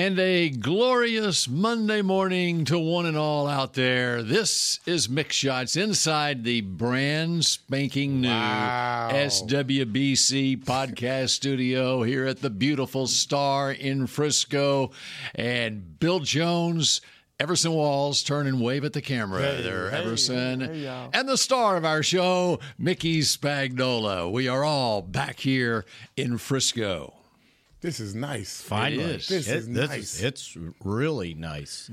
And a glorious Monday morning to one and all out there. This is Mick Shots inside the brand spanking new SWBC podcast studio here at the beautiful Star in Frisco. And Bill Jones, Everson Walls, turn and wave at the camera there, Everson. and the star of our show, Mickey Spagnola. We are all back here in Frisco. This is nice. Finally, It is. This It- is this nice. it's really nice.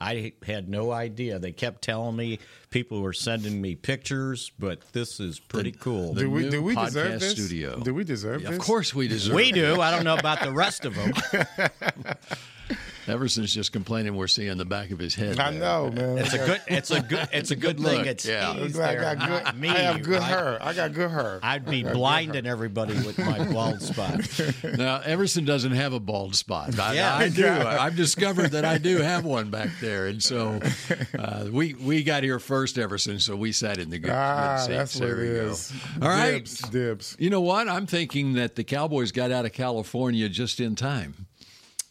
I had no idea. They kept telling me people were sending me pictures, but this is pretty cool. do we new do we deserve podcast this? studio. Do we deserve Yeah, this? Of course we deserve it. we it. do. I don't know about the rest of them. Everson's just complaining we're seeing the back of his head. I there. know, man. It's a good. It's a good. It's a good, Good thing. look, It's yeah. he's I there, got not good. me. I have good right? hair. I got good hair. I'd be blinding everybody with my bald spot. Now Everson doesn't have a bald spot. I, Yeah. I do. I've discovered that I do have one back there, and so uh, we we got here first, Everson. So we sat in the good, ah, good seats. that's there it we go. is. All right. Dibs, dibs. You know what? I'm thinking that the Cowboys got out of California just in time.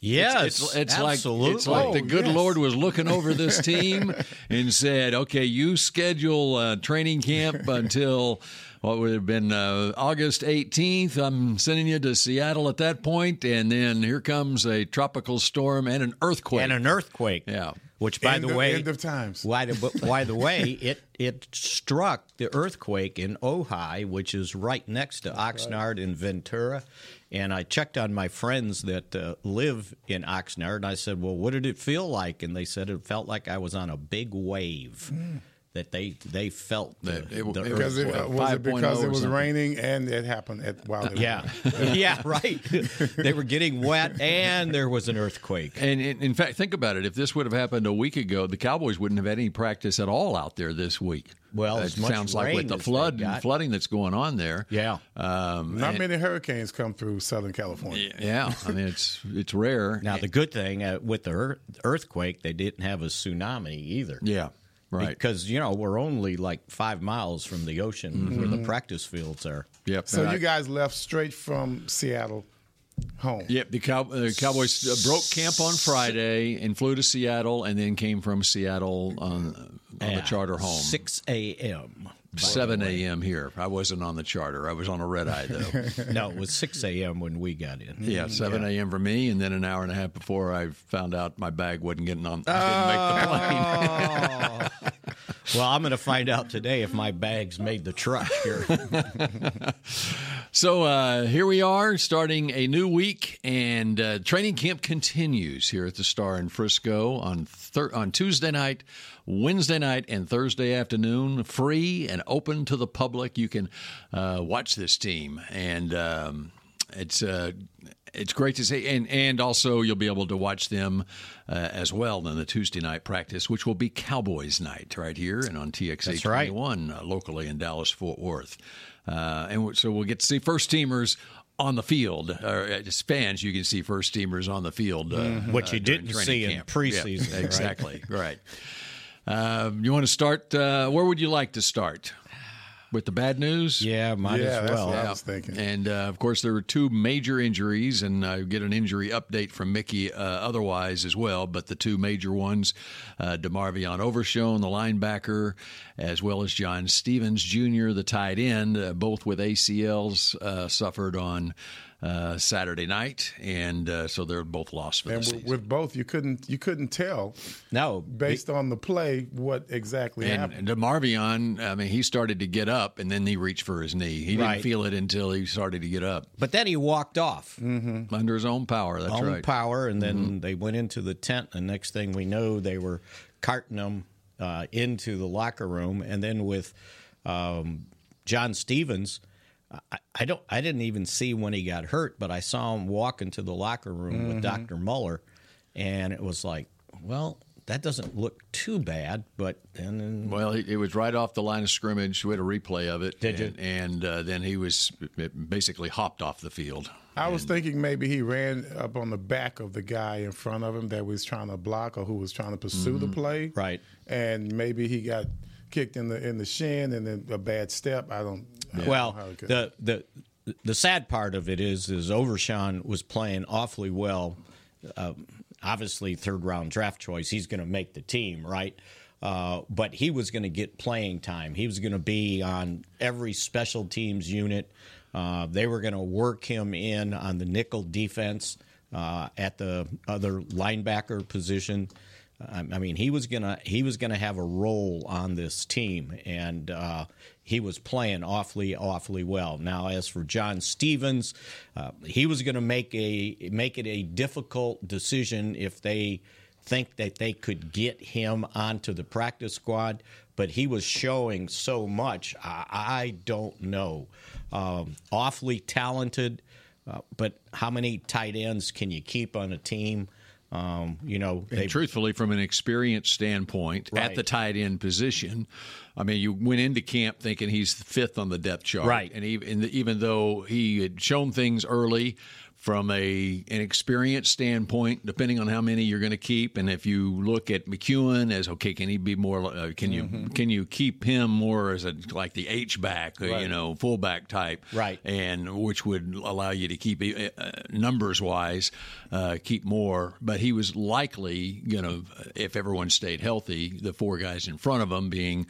Yes, it's, it's absolutely. like it's like the Oh, good yes. Lord was looking over this team and said, "Okay, you schedule uh, training camp until what would have been uh, August 18th. I'm sending you to Seattle at that point, and then here comes a tropical storm and an earthquake. and an earthquake. Yeah. Which, by End the of- way, end of times. Why the, by the way, it it struck the earthquake in Ojai, which is right next to Oxnard and Ventura. And I checked on my friends that uh, live in Oxnard, and I said, "Well, what did it feel like?" And they said it felt like I was on a big wave. That they they felt the, That it- the Because it, uh, was it because it was something. raining and it happened at while it yeah, yeah, right. they were getting wet, and there was an earthquake. And in, in fact, think about it. If this would have happened a week ago, the Cowboys wouldn't have had any practice at all out there this week. Well, it sounds like with the flood got. flooding that's going on there. Yeah. Um, Not and- many hurricanes come through Southern California. Yeah, I mean it's it's rare. Now, the good thing uh, with the earthquake, they didn't have a tsunami either. yeah, right. Because, you know, we're only like five miles from the ocean where the practice fields are. Yep. So and I- you guys left straight from Seattle home. Yep. The Cow- uh, Cowboys uh, broke camp on Friday and flew to Seattle, and then came from Seattle on on the charter home. 6 a.m. by the 7 a.m. here. I wasn't on the charter. I was on a red eye though. No, it was 6 a.m. when we got in. yeah, 7 a.m. for me, and then an hour and a half before I found out my bag wasn't getting on. Didn't make the plane. Well, I'm going to find out today if my bags made the truck here. So uh, here we are, starting a new week, and uh, training camp continues here at the Star in Frisco on thir- on Tuesday night, Wednesday night, and Thursday afternoon. Free and open to the public. You can uh, watch this team, and um, it's. Uh, it's great to see, and and also you'll be able to watch them uh, as well in the Tuesday night practice, which will be Cowboys night right here and on TXA That's right. 21 uh, locally in Dallas Fort Worth, uh, and so we'll get to see first teamers on the field. Or as fans, you can see first teamers on the field, uh, Which you uh, during didn't training see in preseason, right? exactly, right. Um, you want to start? Uh, where would you like to start? With the bad news? yeah, might Yeah, as that's well. what I was thinking. And uh, of course, there were two major injuries, and I get an injury update from Mickey uh, otherwise as well. But the two major ones, uh, Demarvion Overshown, the linebacker, as well as John Stephens Jr., the tight end, uh, both with ACLs, uh, suffered on uh, Saturday night, and uh, so they're both lost for the And season. with, with both, you couldn't you couldn't tell No, based on the play what exactly And, happened. and DeMarvion, I mean, he started to get up, and then he reached for his knee. He didn't feel it until he started to get up but then he walked off. under his own power. That's own right. Mm-hmm. power, and then they went into the tent. And next thing we know, they were carting him uh, into the locker room, and then with um, John Stephens. I, I don't. I didn't even see when he got hurt, but I saw him walk into the locker room with Doctor Muller, and it was like, well, that doesn't look too bad, but then Well, it, it was right off the line of scrimmage. We had a replay of it. Did you? and, And uh, then he was basically hopped off the field. I was thinking maybe he ran up on the back of the guy in front of him that was trying to block or who was trying to pursue the play. Right. And maybe he got kicked in the in the shin and then a bad step. I don't. Don't Well, know how it could- the the the sad part of it is is Overshown was playing awfully well. Um, obviously, third round draft choice. He's going to make the team, right? Uh, but he was going to get playing time. He was going to be on every special teams unit. Uh, they were going to work him in on the nickel defense uh, at the other linebacker position. I I mean, he was gonna he was gonna have a role on this team, and uh, he was playing awfully awfully well. Now, as for John Stephens, uh, he was going to make a make it a difficult decision if they think that they could get him onto the practice squad, but he was showing so much. I, I don't know. Um, awfully talented, uh, but how many tight ends can you keep on a team? Um, you know, And truthfully, from an experience standpoint, at the tight end position, I mean, you went into camp thinking he's fifth on the depth chart, Right. And even, even though he had shown things early from a an experience standpoint, depending on how many you're going to keep, and if you look at McKeon as okay, can he be more? Uh, can you Mm-hmm. can you keep him more as a like the H back, uh, you know, fullback type, Right. and which would allow you to keep uh, numbers wise, uh, keep more. But he was likely going to, if everyone stayed healthy, the four guys in front of him being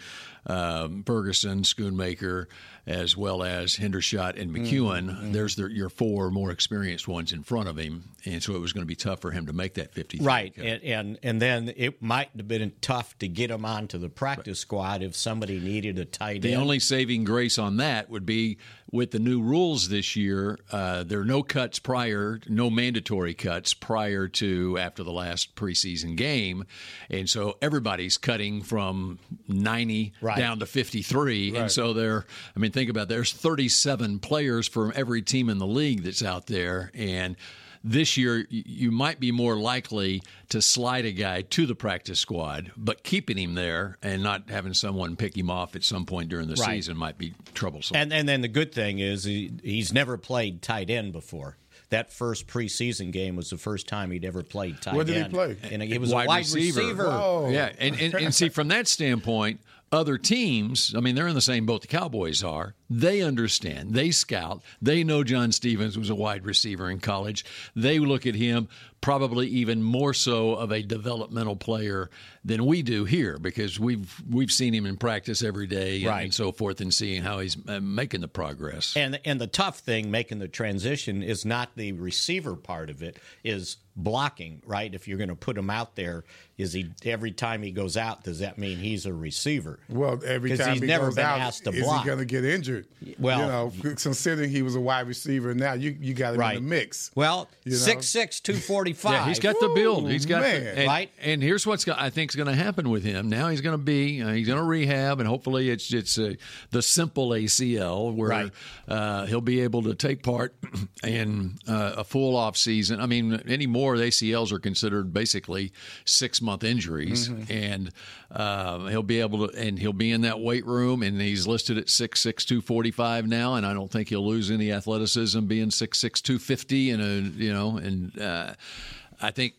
um, Ferguson, Schoonmaker, as well as Hendershot and McKeon. Mm-hmm. There's the, your four more experienced ones in front of him, and so it was going to be tough for him to make that 50. Right, and, and and then it might have been tough to get him onto the practice squad if somebody needed a tight The end. The only saving grace on that would be with the new rules this year. Uh, there are no cuts prior, no mandatory cuts prior to after the last preseason game, and so everybody's cutting from ninety Right. down to fifty-three. And so there, I mean, think about it, there's thirty-seven players from every team in the league that's out there, and this year you might be more likely to slide a guy to the practice squad, but keeping him there and not having someone pick him off at some point during the Right. season might be troublesome. And and then the good thing is he, he's never played tight end before. That first preseason game was the first time he'd ever played tight end. Where did he play? And it was a wide receiver. Whoa. Yeah, and, and, and see from that standpoint, other teams, I mean, they're in the same boat the Cowboys are. They understand. They scout. They know John Stephens was a wide receiver in college. They look at him probably even more so of a developmental player than we do here because we've we've seen him in practice every day and, Right. and so forth and seeing how he's uh, making the progress. And and the tough thing making the transition is not the receiver part of it, is blocking, right? If you're going to put him out there, is he every time he goes out, does that mean he's a receiver? Well, every 'Cause time he's he never goes been out, asked to is block. he going to get injured? Well- you know, considering he was a wide receiver, now you you got him Right. in the mix. Well, You know? six six two forty five. Yeah, he's got the build. He's got man. the, and, Right? And here's what's I think is going to happen with him. Now he's going to be uh, he's going to rehab, and hopefully it's it's uh, the simple ACL where Right. uh, he'll be able to take part in uh, a full off season. I mean, anymore the ACLs are considered basically six month injuries, and um, he'll be able to and he'll be in that weight room, and he's listed at six six two forty five now, and I don't think he'll lose any athleticism being six six two fifty, and a you know, and uh, I think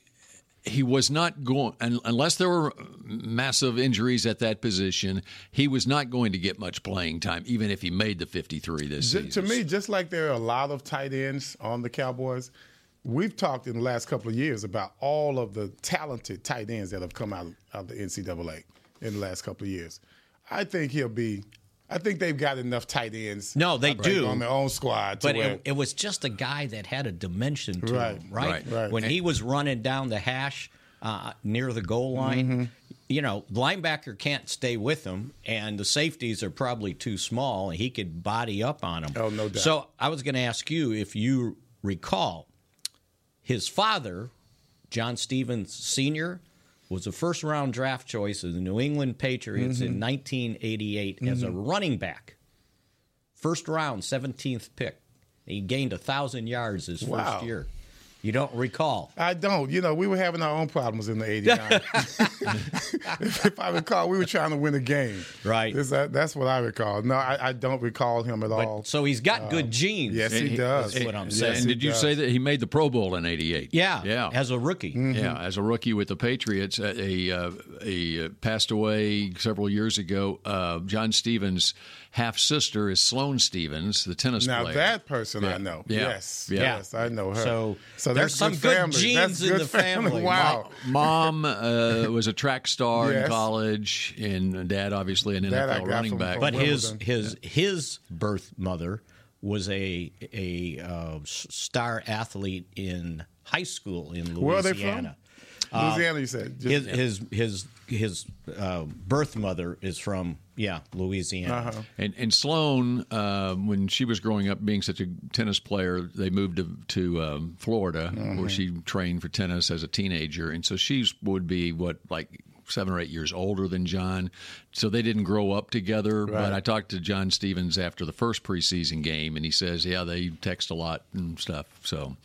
he was not going unless there were massive injuries at that position. He was not going to get much playing time, even if he made the fifty-three this J- season. to me, just like there are a lot of tight ends on the Cowboys, we've talked in the last couple of years about all of the talented tight ends that have come out of the NCAA in the last couple of years. I think he'll be. I think they've got enough tight ends. No, they do. on their own squad. But it, it was just a guy that had a dimension to Right, him, right? right, right. When he was running down the hash uh, near the goal line, Mm-hmm. you know, linebacker can't stay with him, and the safeties are probably too small, and he could body up on him. Oh, no doubt. So I was going to ask you if you recall his father, John Stephens Sr., was a first round draft choice of the New England Patriots Mm-hmm. in 1988 as a running back. First round, 17th pick. He gained a 1,000 yards his Wow. first year. You don't recall. I don't. You know, we were having our own problems in the '89. if I recall, we were trying to win a game. Right. Is that, that's what I recall. No, I, I don't recall him at all. So he's got good genes. yes, he does. That's what I'm Yes, saying. and did you does. say that he made the Pro Bowl in '88? yeah, yeah, as a rookie. Yeah, as a rookie with the Patriots, a, a, uh, a uh, passed away several years ago. Uh, John Stephens' half sister is Sloane Stephens, the tennis now player. Now that person I know. Yeah. Yes, Yeah. yes, I know her. So so there's that's some good good family. genes that's in good the family. Wow. Mom uh, was a track star in college, and dad obviously an That I NFL got running back. from But his Wimbledon. his his birth mother was a a uh, star athlete in high school in Louisiana. Where are they from? Louisiana, you said. Just- His his his his uh, birth mother is from yeah Louisiana. Uh-huh. And, and Sloane, uh, when she was growing up, being such a tennis player, they moved to, to um, Florida, Mm-hmm. where she trained for tennis as a teenager. And so she would be what like seven or eight years older than John. So they didn't grow up together. But I talked to John Stephens after the first preseason game, and he says, yeah, they text a lot and stuff. So.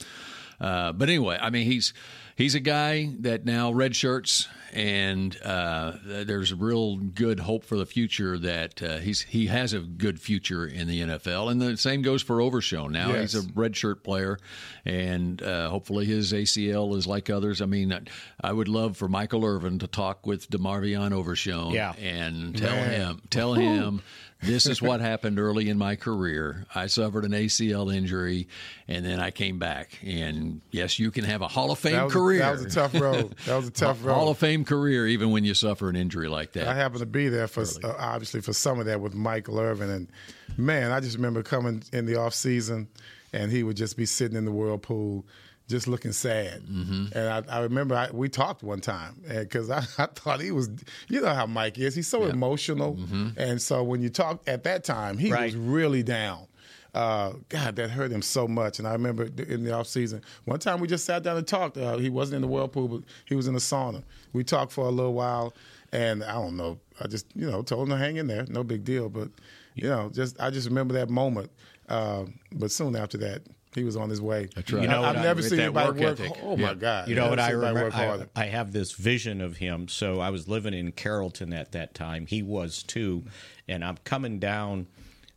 Uh, but anyway, I mean, he's he's a guy that now red shirts, and uh, there's real good hope for the future that uh, he's he has a good future in the NFL, and the same goes for Overshown. Now Yes. he's a red shirt player, and uh, hopefully his ACL is like others. I mean, I would love for Michael Irvin to talk with Demarvion Overshown, Yeah. and tell Man. him tell him. This is what happened early in my career. I suffered an ACL injury, and then I came back. And yes, you can have a Hall of Fame that was, career. That was a tough road. That was a tough road. Hall of Fame career, even when you suffer an injury like that. I happened to be there for uh, obviously for some of that with Michael Irvin, and man, I just remember coming in the off season, and he would just be sitting in the whirlpool, just looking sad. Mm-hmm. And I, I remember I, we talked one time because I, I thought he was, you know how Mike is, he's so emotional, Mm-hmm. and so when you talk at that time, he Right. was really down. Uh, God, that hurt him so much. And I remember in the off season, one time we just sat down and talked. Uh, he wasn't in the whirlpool, but he was in the sauna. We talked for a little while, and I don't know. I just you know told him to hang in there, no big deal. But you know, just I just remember that moment. Uh, but soon after that, he was on his way. That's right. You know I've I- never seen that anybody work work. ethic. Oh Yeah. my God! You know Never what I remember? I. I have this vision of him. So I was living in Carrollton at that time. He was too, and I'm coming down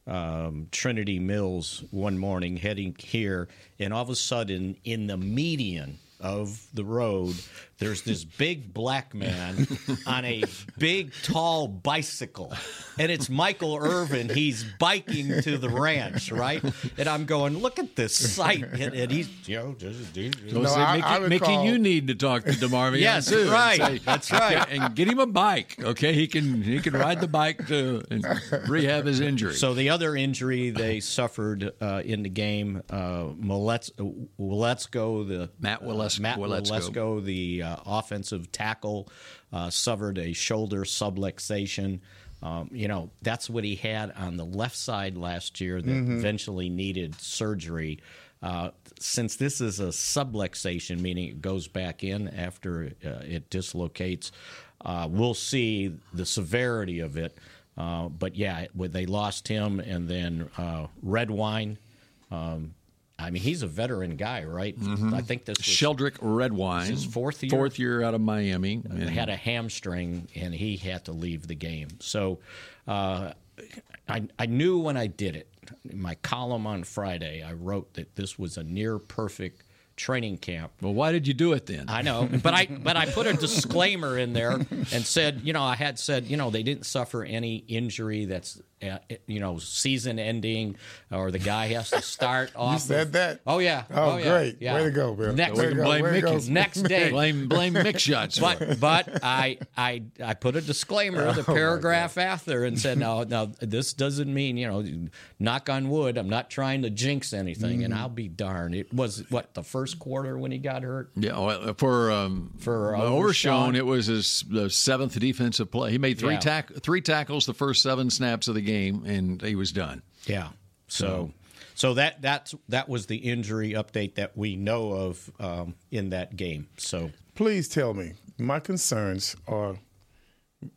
um, Trinity Mills one morning, heading here, and all of a sudden, in the median of the road, there's this big black man on a big, tall bicycle, and it's Michael Irvin. He's biking to the ranch, right? And I'm going, look at this sight, and, and he's, you know, just, So No, say, I- Mickey, I recall- Mickey, you need to talk to Demarvion Yes, too. right. say, That's right. And get him a bike. Okay, he can he can ride the bike to and rehab his injury. So the other injury they suffered uh, in the game, uh, Malets- Waletzko, the Matt Matt. Waletzko, the uh, offensive tackle, uh, suffered a shoulder subluxation. Um, you know, that's what he had on the left side last year that eventually needed surgery. Uh, since this is a subluxation, meaning it goes back in after uh, it dislocates, uh, we'll see the severity of it. Uh, but yeah, they lost him, and then uh, Redwine. Um, I mean, he's a veteran guy, right? I think this was Sheldrick Redwine, his fourth year? fourth year out of Miami. And had a hamstring and he had to leave the game. So uh, I, I knew when I did it. In my column on Friday, I wrote that this was a near perfect training camp. well, why did you do it then? I know, but I but I put a disclaimer in there and said, you know, I had said, you know, they didn't suffer any injury that's, uh, you know, season ending, or the guy has to start off. You said with- that? Oh yeah. Oh, yeah. great. Yeah. Way to go, Bill. Next, Way to go. blame Way to go. Next day. blame blame Mick shots. But but I I I put a disclaimer, the Oh, my paragraph after, and said, "No, no, this doesn't mean you know, knock on wood. I'm not trying to jinx anything." Mm-hmm. And I'll be darned. It was what the first quarter when he got hurt. Yeah, well, for um, For, uh, Overshown, Overshown. it was his the seventh defensive play. He made three Yeah. tack three tackles the first seven snaps of the game, and he was done. Yeah. So. So that that's that was the injury update that we know of um, in that game. So Please tell me. My concerns are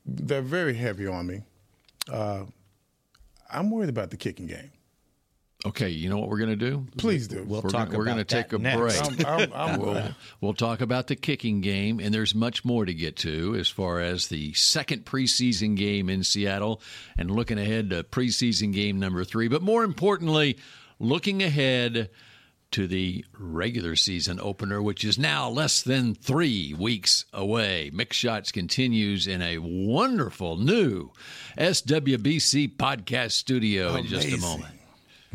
they're very heavy on me. Uh, I'm worried about the kicking game. Okay, you know what we're going to do? Please do. We'll we're talk gonna, we're gonna take a next. break. I'm, I'm, I'm we'll, we'll talk about the kicking game, and there's much more to get to as far as the second preseason game in Seattle and looking ahead to preseason game number three. But more importantly, looking ahead to the regular season opener, which is now less than three weeks away. Mick Shots continues in a wonderful new SWBC podcast studio in just a moment.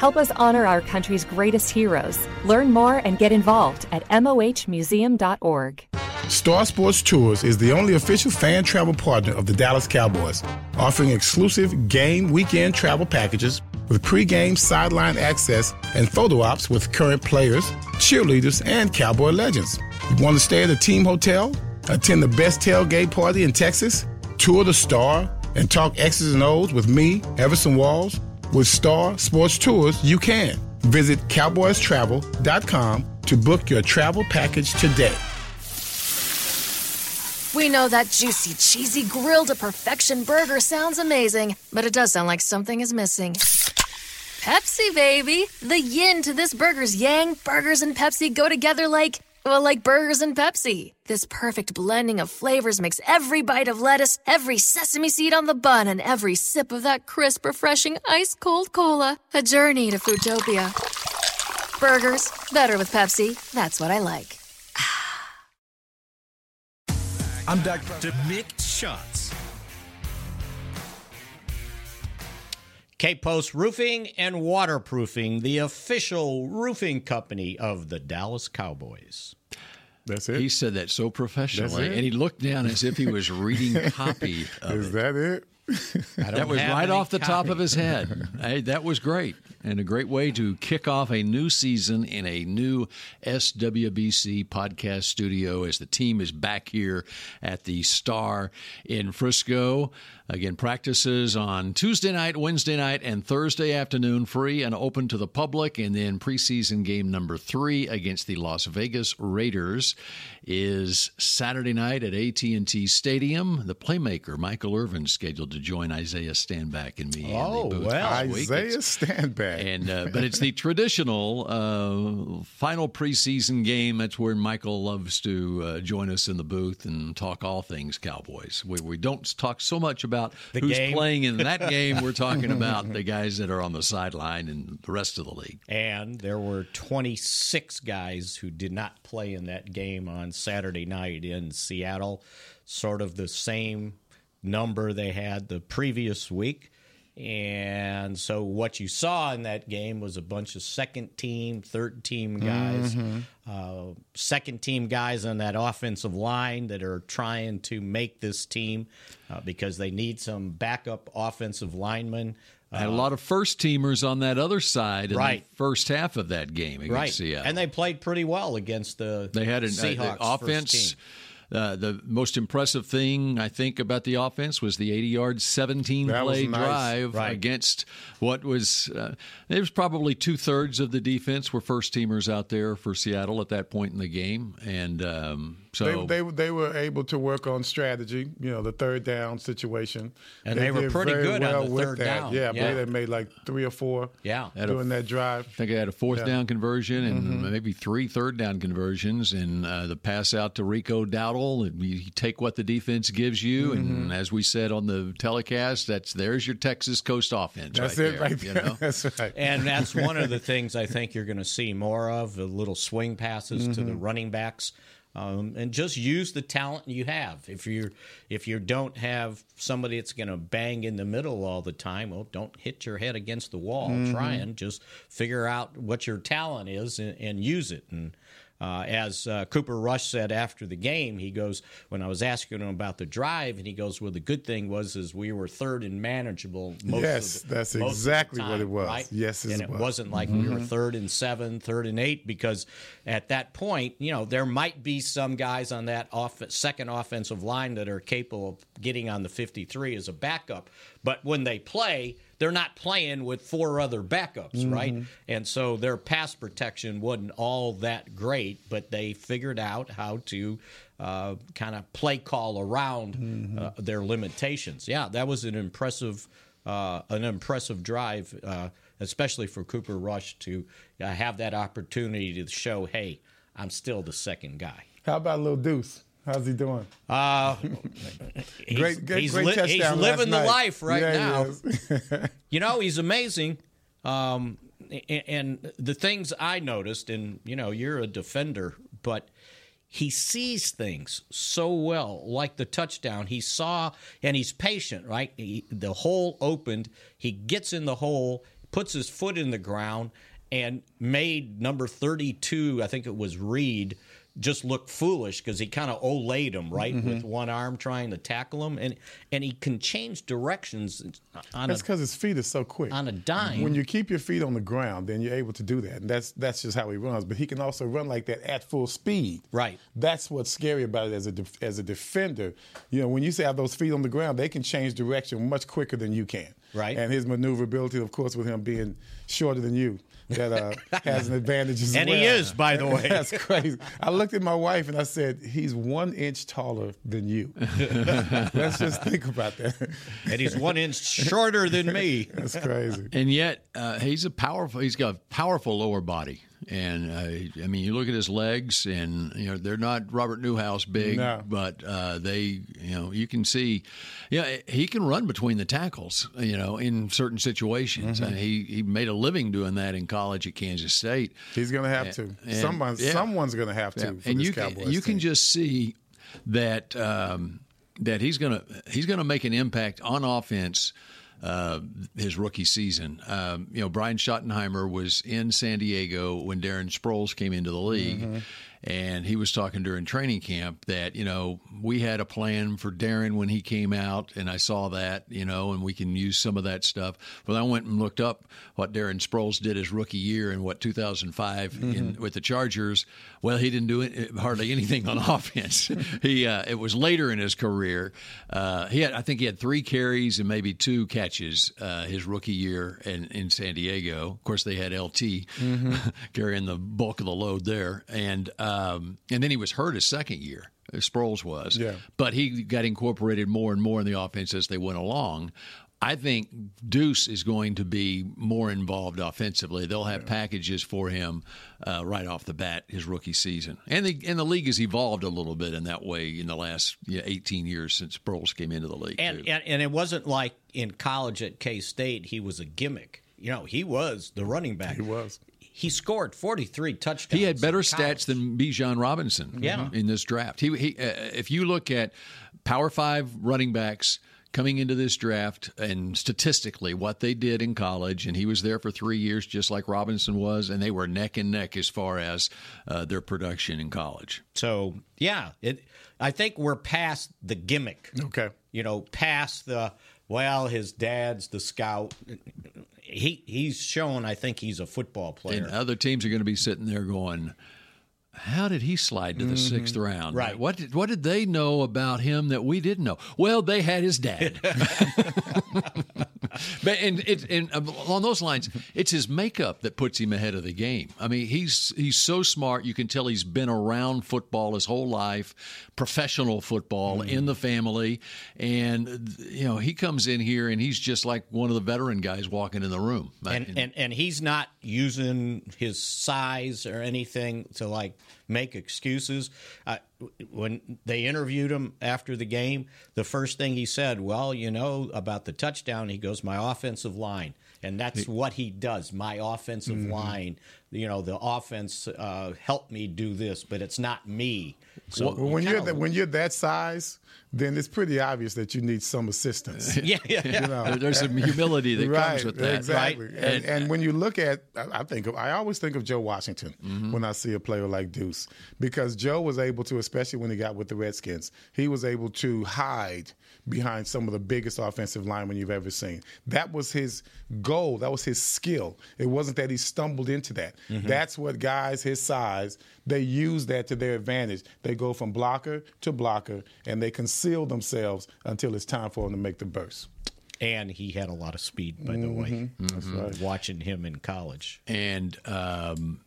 Help us honor our country's greatest heroes. Learn more and get involved at mohmuseum.org. Star Sports Tours is the only official fan travel partner of the Dallas Cowboys, offering exclusive game weekend travel packages with pre-game sideline access and photo ops with current players, cheerleaders, and Cowboy legends. You want to stay at a team hotel, attend the best tailgate party in Texas, tour the Star, and talk X's and O's with me, Everson Walls? With Star Sports Tours, you can. Visit cowboystravel.com to book your travel package today. We know that juicy, cheesy, grilled to perfection burger sounds amazing, but it does sound like something is missing. Pepsi, baby! The yin to this burger's yang, burgers and Pepsi go together like, well, like burgers and Pepsi. This perfect blending of flavors makes every bite of lettuce, every sesame seed on the bun, and every sip of that crisp, refreshing, ice cold cola a journey to Foodtopia. Burgers, better with Pepsi. That's what I like. I'm Dak To Mick Shots. K Post Roofing and Waterproofing, the official roofing company of the Dallas Cowboys. That's it. He said that so professionally, and he looked down as if he was reading copy of Is it. that it? That was right off the top of his head. hey, that was great, and a great way to kick off a new season in a new SWBC podcast studio as the team is back here at the Star in Frisco. Again, practices on Tuesday night, Wednesday night, and Thursday afternoon, free and open to the public. And then preseason game number three against the Las Vegas Raiders is Saturday night at AT&T Stadium. The playmaker Michael Irvin scheduled to join Isaiah Stanback and me. Oh, in the booth well. Isaiah It's- Stanback. and uh, but it's the traditional uh, final preseason game. That's where Michael loves to uh, join us in the booth and talk all things Cowboys. We, we don't talk so much about The who's game. playing in that game. We're talking about the guys that are on the sideline and the rest of the league. And there were 26 guys who did not play in that game on Saturday night in Seattle, sort of the same number they had the previous week. And so what you saw in that game was a bunch of second team, third team guys, uh, second team guys on that offensive line that are trying to make this team uh, because they need some backup offensive linemen. I had a lot of first teamers on that other side in Right. the first half of that game against right, Seattle. and they played pretty well against the They had an uh, Seahawks the offense. Uh, the most impressive thing I think about the offense was the 80-yard, 17 that play nice. drive Right. against what was. Uh, it was probably two thirds of the defense were first teamers out there for Seattle at that point in the game, and um, so they, they they were able to work on strategy. You know, the third down situation, And they were pretty very good on well the with third that. down. Yeah, I Yeah. believe they made like three or four. Yeah. Had a- doing that drive. I think they had a fourth Yeah. down conversion and Mm-hmm. maybe three third down conversions, and uh, the pass out to Rico Dowdle. And you take what the defense gives you, Mm-hmm. and as we said on the telecast, that's there's your Texas Coast offense. That's right it, there, right you know? That's right. And that's one of the things I think you're going to see more of the little swing passes to the running backs. Um, and just use the talent you have. If you if you don't have somebody that's going to bang in the middle all the time, well, don't hit your head against the wall Mhm. trying. Just figure out what your talent is and, and use it. And uh, as uh, Cooper Rush said after the game, he goes when I was asking him about the drive, and he goes, "Well, the good thing was is we were third and manageable." Most Yes, of the, that's most of the exactly what it was. Right? Yes, it and it was. wasn't like we were Mhm. third and seven, third and eight, because at that point, you know, there might be some guys on that off- second offensive line that are capable of getting on the 53 as a backup. But when they play, they're not playing with four other backups, right? Mhm. And so their pass protection wasn't all that great, but they figured out how to uh, kind of play call around uh, their limitations. Yeah, that was an impressive, uh, an impressive drive, uh, especially for Cooper Rush to uh, have that opportunity to show, hey, I'm still the second guy. How about Little Deuce? How's he doing? Uh, he's, Great- great- he's, great li- touchdown he's last living the night. life right Yeah, now. you know, he's amazing. Um, a- and the things I noticed, and you know, you're a defender, but he sees things so well, like the touchdown. He saw, and he's patient, right? He, the hole opened. He gets in the hole, puts his foot in the ground, and made number 32, I think it was Reed, just look foolish because he kind of olayed him, right? Mhm. With one arm trying to tackle him. And, and he can change directions on That's because his feet are so quick. on a dime. When you keep your feet on the ground, then you're able to do that, and that's that's just how he runs. But he can also run like that at full speed. Right. That's what's scary about it as a def- as a defender. You know, when you say have those feet on the ground, they can change direction much quicker than you can. Right. And his maneuverability, of course, with him being shorter than you, that uh, has an advantage as And well. he is, by the way. That's crazy. I looked at my wife and I said, "He's one inch taller than you." Let's just think about that. and he's one inch shorter than me. That's crazy. And yet, uh, he's a powerful. He's got a powerful lower body, and uh, I mean, you look at his legs, and you know they're not Robert Newhouse big, No. but uh, they, you know, you can see, yeah, he can run between the tackles, you know, in certain situations. Mhm. And he he made a living doing that in college at Kansas State. He's going to have to. and- Someone's yeah. someone's going to have to. Yeah. For and you Cowboys can, you can just see that um, that he's gonna he's gonna make an impact on offense. Uh, his rookie season, um, you know, Brian Schottenheimer was in San Diego when Darren Sproles came into the league, Mhm. And he was talking during training camp that you know we had a plan for Darren when he came out, and I saw that you know, and we can use some of that stuff. But I went and looked up what Darren Sproles did his rookie year in what 2005 in, Mhm. with the Chargers. Well, he didn't do it, hardly anything on offense. he uh, it was later in his career. Uh, he had I think he had three carries and maybe two catches uh, his rookie year in, in San Diego. Of course, they had LT Mhm. carrying the bulk of the load there, and um, and then he was hurt his second year. Sproles was, Yeah. but he got incorporated more and more in the offense as they went along. I think Deuce is going to be more involved offensively. They'll have packages for him uh, right off the bat his rookie season, and the and the league has evolved a little bit in that way in the last you know, 18 years since Sproles came into the league. And, and and it wasn't like in college at K State he was a gimmick. You know, he was the running back. He was. He scored 43 touchdowns. He had better stats than Bijan Robinson Yeah. in this draft. He, he uh, if you look at Power Five running backs coming into this draft and statistically what they did in college, and he was there for three years, just like Robinson was, and they were neck and neck as far as uh, their production in college. So yeah, it. I think we're past the gimmick. Okay. You know, past the well, his dad's the scout. He he's shown. I think he's a football player. And other teams are going to be sitting there going, "How did he slide to the Mhm. sixth round? Right. What did, what did they know about him that we didn't know? Well, they had his dad. but and it and along those lines, it's his makeup that puts him ahead of the game. I mean, he's he's so smart. You can tell he's been around football his whole life, professional football Mm-hmm. in the family, and you know he comes in here and he's just like one of the veteran guys walking in the room. and, and and he's not using his size or anything to like make excuses. Uh, when they interviewed him after the game, the first thing he said, "Well, you know about the touchdown." He goes, "My offensive line," and that's what he does. My offensive Mhm. line you know, the offense uh, helped me do this, but it's not me. So Well, when you you're kinda- that, when you're that size, then it's pretty obvious that you need some assistance. yeah, yeah, yeah. You know? There's some humility that right, comes with that. exactly. Right? And, and when you look at, I I think of, I always think of Joe Washington Mm-hmm. when I see a player like Deuce, because Joe was able to, especially when he got with the Redskins, he was able to hide behind some of the biggest offensive linemen you've ever seen. That was his goal. That was his skill. It wasn't that he stumbled into that. Mm-hmm. That's what guys his size they use that to their advantage. They go from blocker to blocker, and they conceal themselves until it's time for them to make the burst. And he had a lot of speed, by the way. That's right. Watching him in college. and um,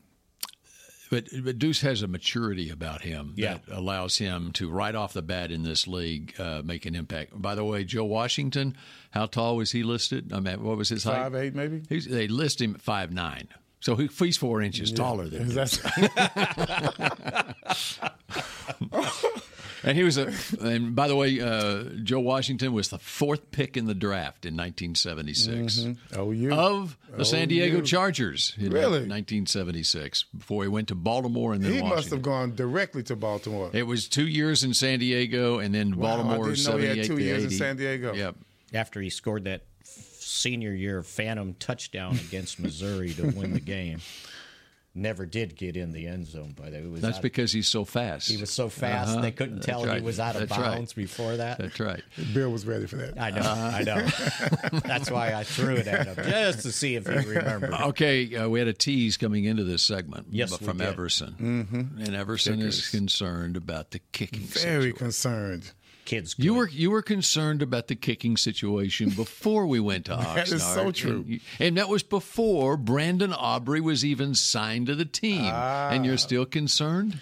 but but Deuce has a maturity about him Yeah. that allows him to right off the bat in this league uh, make an impact. By the way, Joe Washington, how tall was he listed? I mean, what was his height? Five eight, maybe. He's, they list him at five nine, so he, he's four inches taller than him. That's, And he was a. And by the way, uh, Joe Washington was the fourth pick in the draft in 1976 oh, you of the San Diego OU. Chargers in Really? 1976 before he went to Baltimore and then He Washington. must have gone directly to Baltimore. It was two years in San Diego and then Wow, I didn't know he had two to years in San Diego. Yep. After he scored that senior year phantom touchdown against Missouri to win the game. Never did get in the end zone, by the way. It was That's out- because he's so fast. he was so fast Uh-huh. they couldn't That's tell right. he was out of That's right. bounds before that. That's right. Bill was ready for that. I know, I know. That's why I threw it at him just to see if he remembered. Okay, uh, we had a tease coming into this segment Yes, but we from did. Everson. Mm-hmm. And Everson is concerned about the kicking Very situation. concerned. Kids, You were you were concerned about the kicking situation before we went to Oxnard. That is so true. And, and that was before Brandon Aubrey was even signed to the team. And you're still concerned?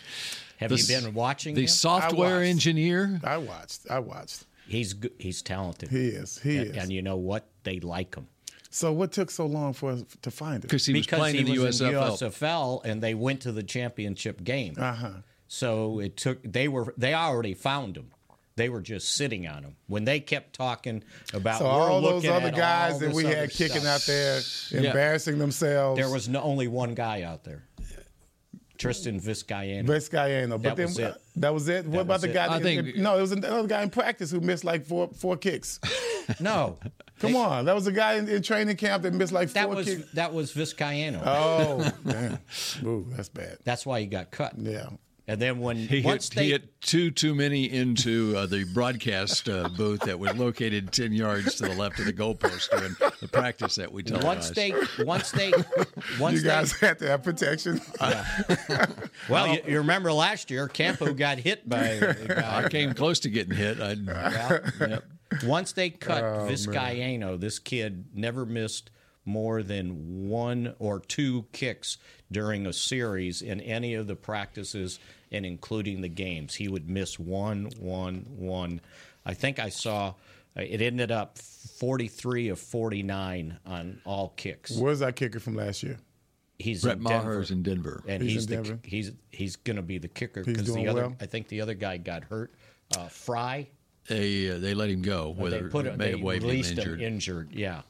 Have The you been watching The him? software watched. engineer? I watched. I watched. He's good. He's talented. He is. He and, is. and you know what? They like him so what took so long for us to find it? Because he was because playing he in the was in USFL. USFL, and they went to the championship game. Uh huh. So it took. They were. They already found him. They were just sitting on him when they kept talking about. So all those other guys that we had kicking stuff. out there, embarrassing themselves. There was no, only one guy out there, Tristan Vizcaino. Vizcaino. But That then was it. that was it. What about the it. guy? That- think- no, it was another guy in practice who missed like four four kicks. no, Come on, that was a guy in, in training camp that missed like four that was kicks. that was Vizcaino. Oh, damn. Ooh, that's bad. That's why he got cut. Yeah. And then when He once hit, they he hit two too many into uh, the broadcast uh, booth that was located 10 yards to the left of the goalpost during the practice that we televised. once they once they once You guys they had to have protection. well you, you remember last year Campo got hit by a guy. I came close to getting hit. I, yep. Once they cut Vizcaino, this kid never missed more than one or two kicks during a series in any of the practices and including the games. He would miss one, one, one. I think I saw uh, it ended up 43 of 49 on all kicks. Where's that kicker from last year? He's Brett in Denver. Maher's in Denver. and He's he's, in the Denver? he's he's going to be the kicker because the other well? I think the other guy got hurt. Uh, Fry, They, uh, they let him go. they put it it, may they have waived him released him injured. injured. Yeah,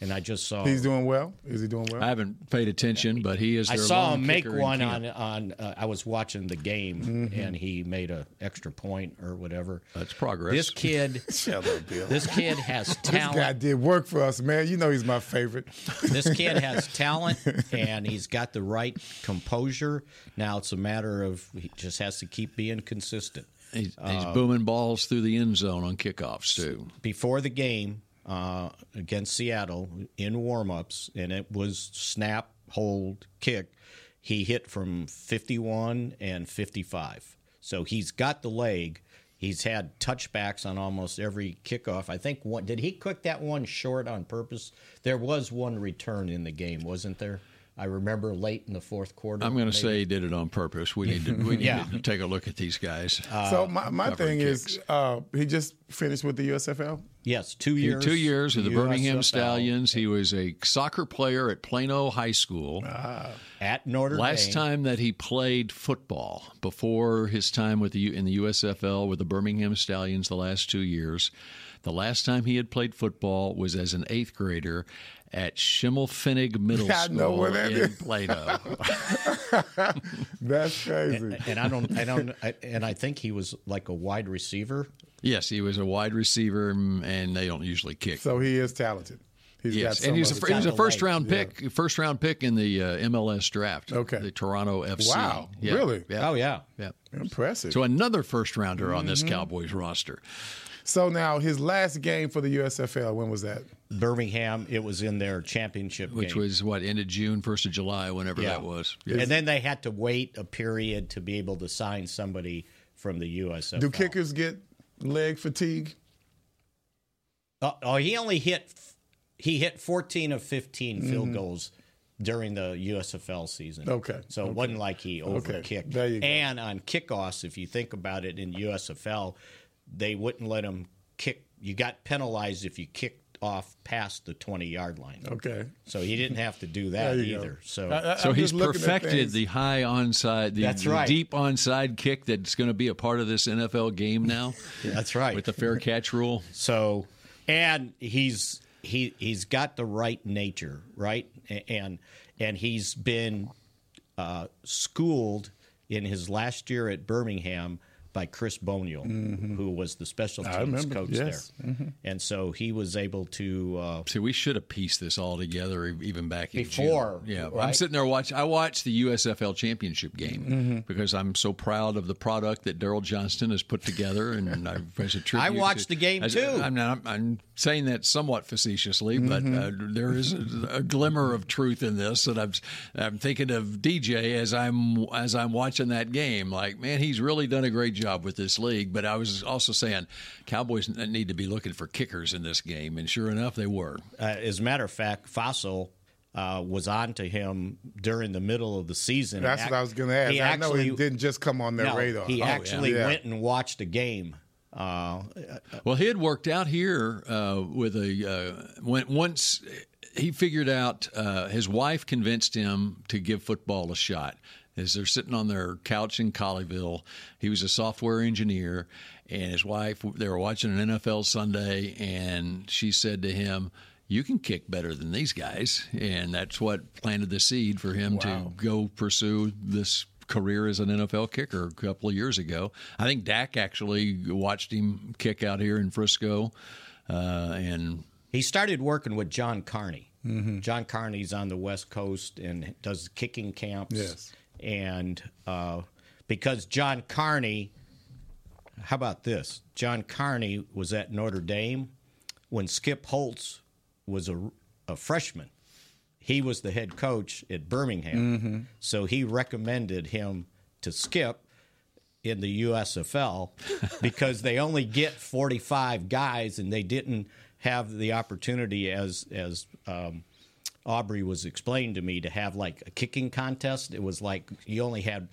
and I just saw He's doing well. Is he doing well? I haven't paid attention, but he is I their saw lone him make one on on. Uh, I was watching the game, Mm-hmm. and he made a extra point or whatever. That's progress. This kid, Shut up, Bill. this kid has talent. This guy did work for us, man. You know he's my favorite. This kid has talent, and he's got the right composure. Now it's a matter of he just has to keep being consistent. He's, he's booming balls through the end zone on kickoffs, too. before the game uh, against Seattle in warmups, and it was snap, hold, kick. He hit from 51 and 55. So he's got the leg. He's had touchbacks on almost every kickoff. I think one did he cook that one short on purpose? There was one return in the game, wasn't there? I remember late in the fourth quarter. I'm going to say he did it on purpose. We need to, we need Yeah. to take a look at these guys. Uh, so my, my covering thing is, uh, he just finished with the USFL. Yes, two years. Two years with the Birmingham USFL Stallions. He was a soccer player at Plano High School. Ah. At Notre Last Dame. time that he played football before his time with the in the USFL with the Birmingham Stallions the last two years, the last time he had played football was as an eighth grader at Schimelpfenig Middle I know School where that in is. Plano. That's crazy. and I don't, I don't, I, and I think he was like a wide receiver. yes, he was a wide receiver, and they don't usually kick. So he is talented. He's got Yes, and he was, a, the he was a got the first round legs, pick, first round pick in the uh, MLS draft. Okay. the Toronto FC. Wow, Yeah, really? Yeah. Oh yeah, yeah. Impressive. So another first rounder on this Mm-hmm. Cowboys roster. So now his last game for the USFL, when was that? Birmingham. It was in their championship, which game. was what ended June, first of July, whenever Yeah. that was. and then they had to wait a period to be able to sign somebody from the USFL. Do kickers get leg fatigue? Uh, oh, he only hit he hit 14 of 15 field goals during the USFL season. Mm-hmm. Okay. So it wasn't like he overkicked. There you go. And on kickoffs, if you think about it in USFL, they wouldn't let him kick. You got penalized if you kicked off past the 20 yard line. Okay. So he didn't have to do that you go. either. So I- I- So he's just looking at perfected the high onside, the, That's the right. deep onside kick that's going to be a part of this NFL game now that's right. with the fair catch rule. So, and he's he he's got the right nature, right? And and he's been uh, schooled in his last year at Birmingham by Chris Boniol, who was the special teams remember, coach yes. there, and so he was able to. Uh, See, we should have pieced this all together even back in Before, June. Yeah, I'm sitting there watching. I watched the USFL championship game Mm-hmm. because I'm so proud of the product that Daryl Johnston has put together, and I, as a tribute I watched to- the game, as- too. I'm, not, I'm saying that somewhat facetiously, but Mm-hmm. uh, there is a, a glimmer of truth in this, and I'm I'm thinking of DJ as I'm as I'm watching that game. Like, man, he's really done a great job with this league. But I was also saying, Cowboys need to be looking for kickers in this game, and sure enough, they were. uh, as a matter of fact, Fassel. Uh, was on to him during the middle of the season. That's Ac- what I was going to ask. he I know he actually- didn't just come on their no, radar. He Oh, actually yeah. went and watched a game. Uh, Well, he had worked out here uh, with a uh, when once he figured out uh, his wife convinced him to give football a shot. As they're sitting on their couch in Colleyville, he was a software engineer, and his wife they were watching an NFL Sunday, and she said to him. You can kick better than these guys, and that's what planted the seed for him to go pursue this career as an NFL kicker a couple of years ago. I think Dak actually watched him kick out here in Frisco, uh, and He started working with John Carney. John Carney's on the West Coast and does kicking camps. Yes. And uh, because John Carney, how about this? John Carney was at Notre Dame when Skip Holtz was a, a freshman. He was the head coach at Birmingham. So he recommended him to Skip in the USFL because they only get 45 guys and they didn't have the opportunity as as um, Aubrey was explained to me to have like a kicking contest. It was like you only had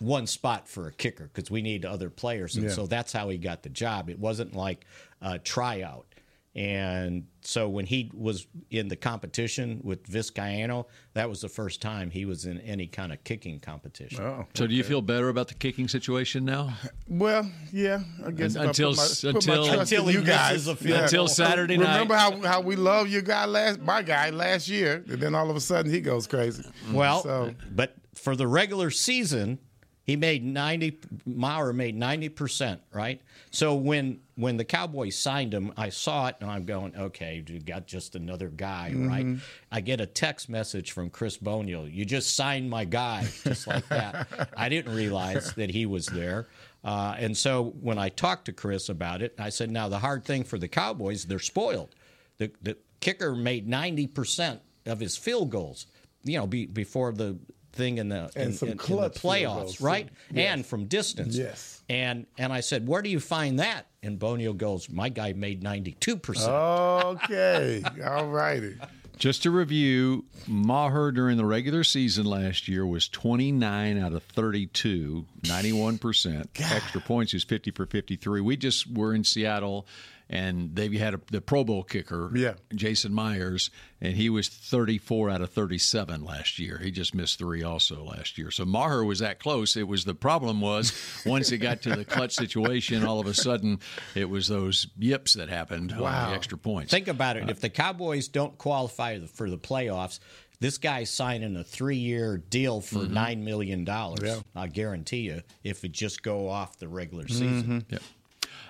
one spot for a kicker because we need other players, and Yeah. so that's how he got the job. It wasn't like a tryout. And so when he was in the competition with Vizcaino, that was the first time he was in any kind of kicking competition. Oh. so do you feel better about the kicking situation now? Well, yeah, I guess if Until- my, until- Until you guys. field Yeah. Until Saturday night. Remember how, how we love your guy last my guy last year, and then all of a sudden he goes crazy. Well, So- but for the regular season, he made ninety. Maher made ninety percent, right? So when when the Cowboys signed him, I saw it and I'm going, okay, you got just another guy, right? I get a text message from Chris Boniol. You just signed my guy, just like that. I didn't realize that he was there. Uh, and so when I talked to Chris about it, I said, now the hard thing for the Cowboys, they're spoiled. The, the kicker made 90% of his field goals, you know, be, before the thing in the, And in, some in- in the playoffs, goals, right? Yes. And from distance. Yes. And and I said, where do you find that? And Boniol goes, my guy made 92%. Okay, all righty. Just to review, Maher during the regular season last year was 29 out of 32, 91%. Extra points, he was 50 for 53. We just were in Seattle and they had a, the Pro Bowl kicker, Yeah. Jason Myers, and he was 34 out of 37 last year. He just missed three also last year. So Maher was that close. It was the problem was once it got to the clutch situation, all of a sudden it was those yips that happened on Wow. the extra points. Think about it. If the Cowboys don't qualify for the playoffs, this guy's signing a three-year deal for Mm-hmm. nine million dollars. Yeah. I guarantee you, if it just go off the regular season. Yep.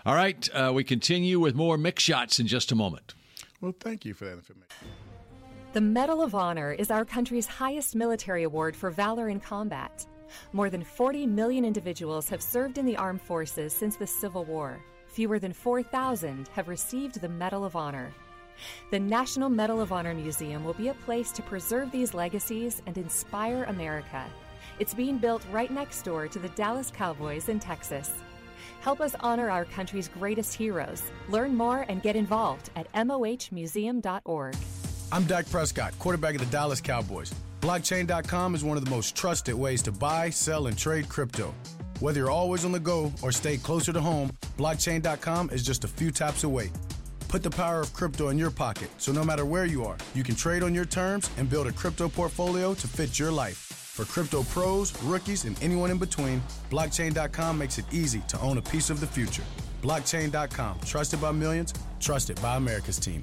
All right, uh, we continue with more Mick Shots in just a moment. Well, thank you for that information. The Medal of Honor is our country's highest military award for valor in combat. More than 40 million individuals have served in the armed forces since the Civil War. Fewer than 4,000 have received the Medal of Honor. The National Medal of Honor Museum will be a place to preserve these legacies and inspire America. It's being built right next door to the Dallas Cowboys in Texas. Help us honor our country's greatest heroes. Learn more and get involved at mohmuseum.org. I'm Dak Prescott, quarterback of the Dallas Cowboys. Blockchain.com is one of the most trusted ways to buy, sell, and trade crypto. Whether you're always on the go or stay closer to home, blockchain.com is just a few taps away. Put the power of crypto in your pocket so no matter where you are, you can trade on your terms and build a crypto portfolio to fit your life. For crypto pros, rookies, and anyone in between, blockchain.com makes it easy to own a piece of the future. Blockchain.com, trusted by millions, trusted by America's team.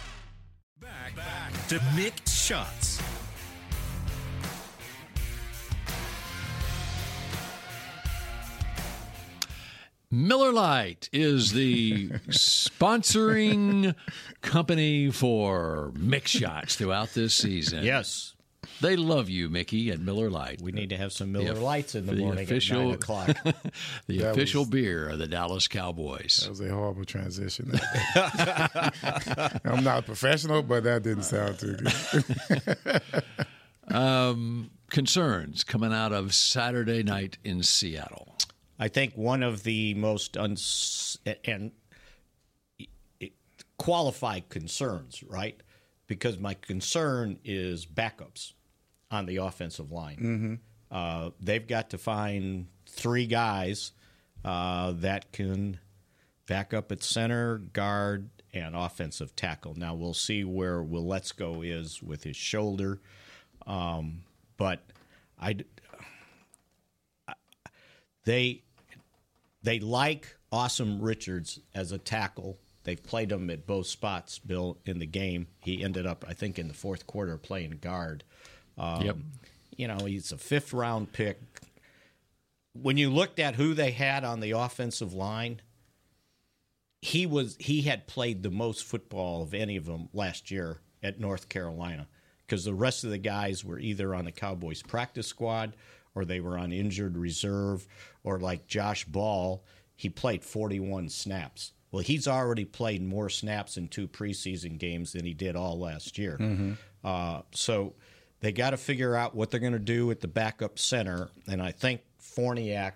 Back to Mick Shots. Miller Lite is the sponsoring company for Mick Shots throughout this season. Yes, They love you, Mickey, at Miller Lite. we need to have some Miller The- Lights in the, the morning official- at nine o'clock. the That official was- beer of the Dallas Cowboys. That was a horrible transition. I'm not a professional, but that didn't sound too good. Um, concerns coming out of Saturday night in Seattle. I think one of the most uns- and qualified concerns, right? Because my concern is backups on the offensive line. Uh, they've got to find three guys uh, that can back up at center, guard, and offensive tackle. Now we'll see where Waletzko is with his shoulder, um, but I they they like Asim Richards as a tackle. They've played him at both spots, Bill, in the game. He ended up, I think, in the fourth quarter playing guard. Um, Yep. You know, he's a fifth round pick. When you looked at who they had on the offensive line, he was he had played the most football of any of them last year at North Carolina because the rest of the guys were either on the Cowboys practice squad or they were on injured reserve or like Josh Ball, he played 41 snaps. Well, he's already played more snaps in two preseason games than he did all last year. Uh, so they got to figure out what they're going to do at the backup center, and I think Farniok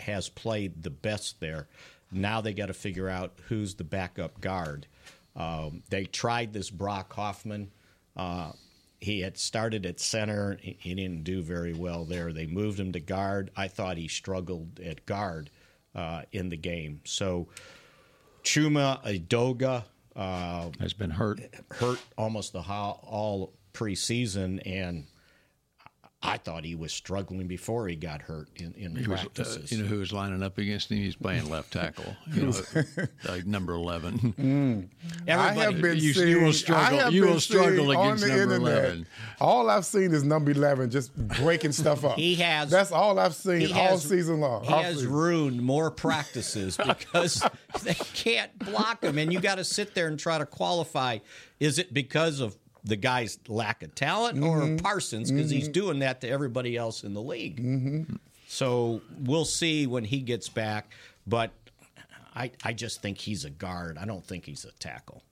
has played the best there. Now they got to figure out who's the backup guard. Um, they tried this Brock Hoffman. Uh, he had started at center. He, he didn't do very well there. They moved him to guard. I thought he struggled at guard uh, in the game. So Chuma Edoga uh, Has been hurt. hurt almost the ho- all preseason, and I thought he was struggling before he got hurt in, in He was, uh, practices. you know who was lining up against him? He's playing left tackle, you know, like number eleven. I have been you, seeing, you will struggle. You will struggle against number internet, eleven. All I've seen is number eleven just breaking stuff up. He has- That's all I've seen he all has- season long. He all has season. ruined more practices because they can't block him, and you got to sit there and try to qualify. Is it because of the guy's lack of talent, Mm-hmm. or Parsons because he's doing that to everybody else in the league? Mm-hmm. So we'll see when he gets back, but I I just think he's a guard. I don't think he's a tackle.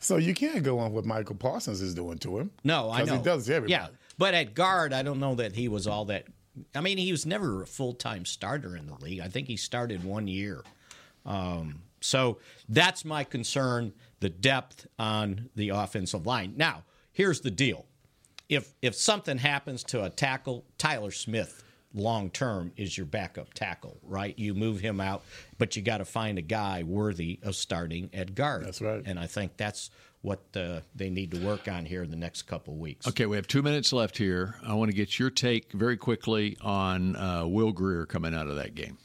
So you can't go on what Micah Parsons is doing to him. No, I know he does everybody. Yeah, but at guard, I don't know that he was all that. I mean, he was never a full time starter in the league. I think he started one year. Um, so that's my concern: the depth on the offensive line. Now, here's the deal: if if something happens to a tackle, Tyler Smith long term is your backup tackle, right? You move him out, but you got to find a guy worthy of starting at guard. That's right. And I think that's what uh, they need to work on here in the next couple of weeks. Okay, we have two minutes left here. I want to get your take very quickly on uh, Will Grier coming out of that game.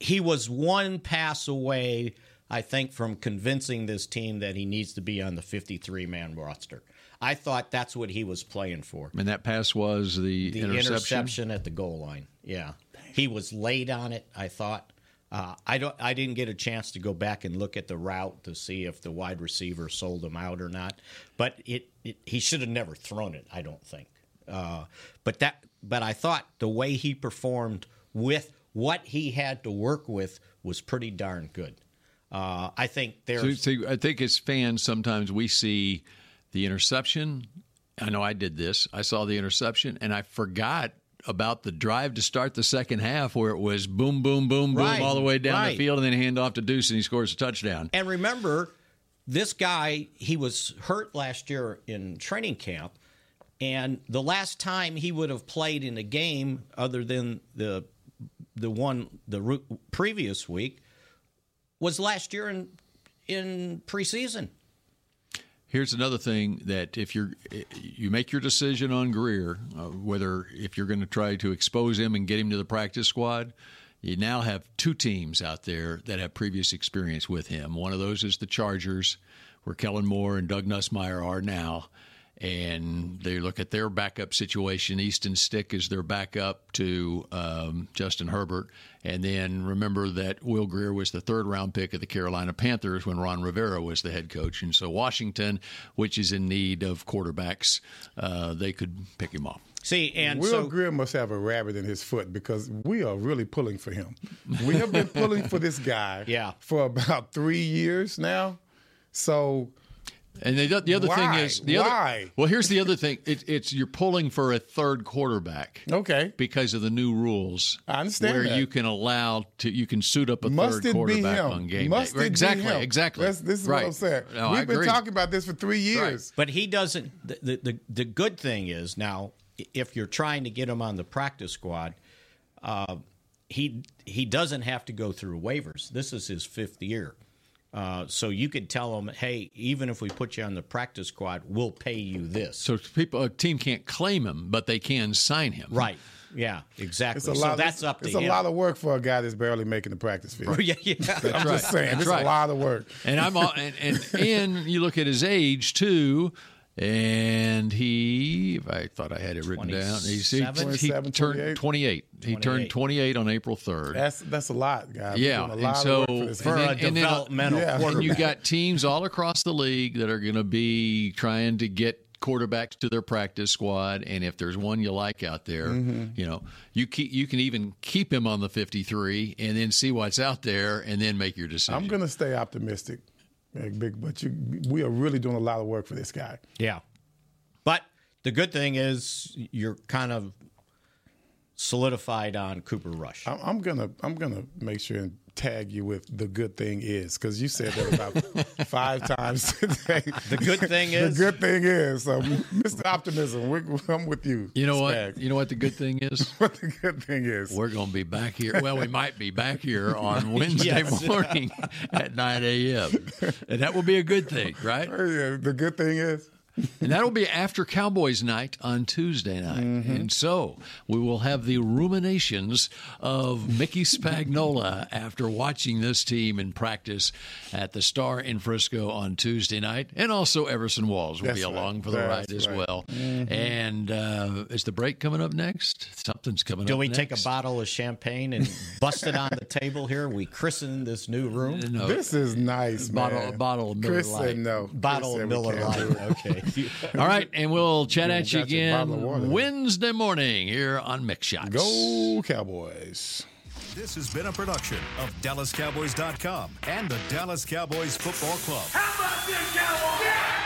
He was one pass away, I think, from convincing this team that he needs to be on the 53 man roster. I thought that's what he was playing for. And that pass was the, The interception. interception at the goal line. Yeah. He was late on it, I thought. Uh, I don't. I didn't get a chance to go back and look at the route to see if the wide receiver sold him out or not. But it, it he should have never thrown it. I don't think. Uh, but that. But I thought the way he performed with what he had to work with was pretty darn good. Uh, I think So, there's. so I think as fans, sometimes we see the interception. I know I did this. I saw the interception and I forgot about the drive to start the second half where it was boom, boom, boom, boom Right, all the way down right. the field and then hand off to Deuce and he scores a touchdown. And remember, this guy, he was hurt last year in training camp. And the last time he would have played in a game other than the the one the previous week was last year in in preseason. Here's another thing that if you're you make your decision on Grier, uh, whether if you're going to try to expose him and get him to the practice squad, you now have two teams out there that have previous experience with him. One of those is the Chargers, where Kellen Moore and Doug Nussmeier are now. And they look at their backup situation. Easton Stick is their backup to um, Justin Herbert. And then remember that Will Grier was the third round pick of the Carolina Panthers when Ron Rivera was the head coach. And so Washington, which is in need of quarterbacks, uh, they could pick him off. See, and Will so Grier must have a rabbit in his foot because we are really pulling for him. We have been pulling for this guy Yeah. for about three years now. So And they, the other Why? thing is the Why? other. Well, here's the other thing. It, it's you're pulling for a third quarterback. Okay. Because of the new rules, I understand where that. you can allow to you can suit up a must third it be quarterback him? on game must day. it exactly, be him? exactly. That's, this is right. what I'm saying. No, We've I been agree. talking about this for three years. But he doesn't. The, the, the, the good thing is now, if you're trying to get him on the practice squad, uh, he he doesn't have to go through waivers. This is his fifth year. Uh, so you could tell him, hey, even if we put you on the practice squad, we'll pay you this. So people, a team can't claim him, but they can sign him. right. Yeah, exactly. It's a so lot. that's up to It's him. a lot of work for a guy that's barely making the practice field. yeah, yeah. I'm right. just saying, That's it's right. a lot of work. And I'm all, and, and and you look at his age too, and he. If I thought I had it written down. He's, he, 27? he 27, turned 28. He turned 28. 28 on April 3rd. That's that's a lot, guys. Yeah, doing a and so- of for this for and guy. a then- and then- developmental Yeah. And and you got teams all across the league that are going to be trying to get quarterbacks to their practice squad and if there's one you like out there Mm-hmm. you know you keep you can even keep him on the 53 and then see what's out there and then make your decision I'm going to stay optimistic, Big, big, but you, we are really doing a lot of work for this guy. Yeah. But the good thing is you're kind of solidified on Cooper Rush. I'm, I'm gonna I'm gonna make sure and tag you with the good thing is because you said that about five times today. The good thing is- the good thing is so Mr. Optimism. we I'm with you. you know what you know what the good thing is What the good thing is. we're going to be back here well we might be back here on wednesday Yes. morning at 9 a.m and that will be a good thing right Yeah, the good thing is and that'll be after Cowboys night on Tuesday night. Mm-hmm. And so we will have the ruminations of Mickey Spagnola after watching this team in practice at the Star in Frisco on Tuesday night. And also Everson Walls will That's be right. along for the That's ride as right. Mm-hmm. well. And uh, is the break coming up next? Something's coming Do up we next. take a bottle of champagne and bust it on the table here? We christen this new room. No, This is nice, bottle, man. a bottle of Miller Chris Lite. no. Bottle Chris of Miller can't Lite. Okay. All right, and we'll chat You at you got your bottle of water again. Wednesday morning here on Mick Shots. Go Cowboys. This has been a production of DallasCowboys.com and the Dallas Cowboys Football Club. How about this, Cowboys?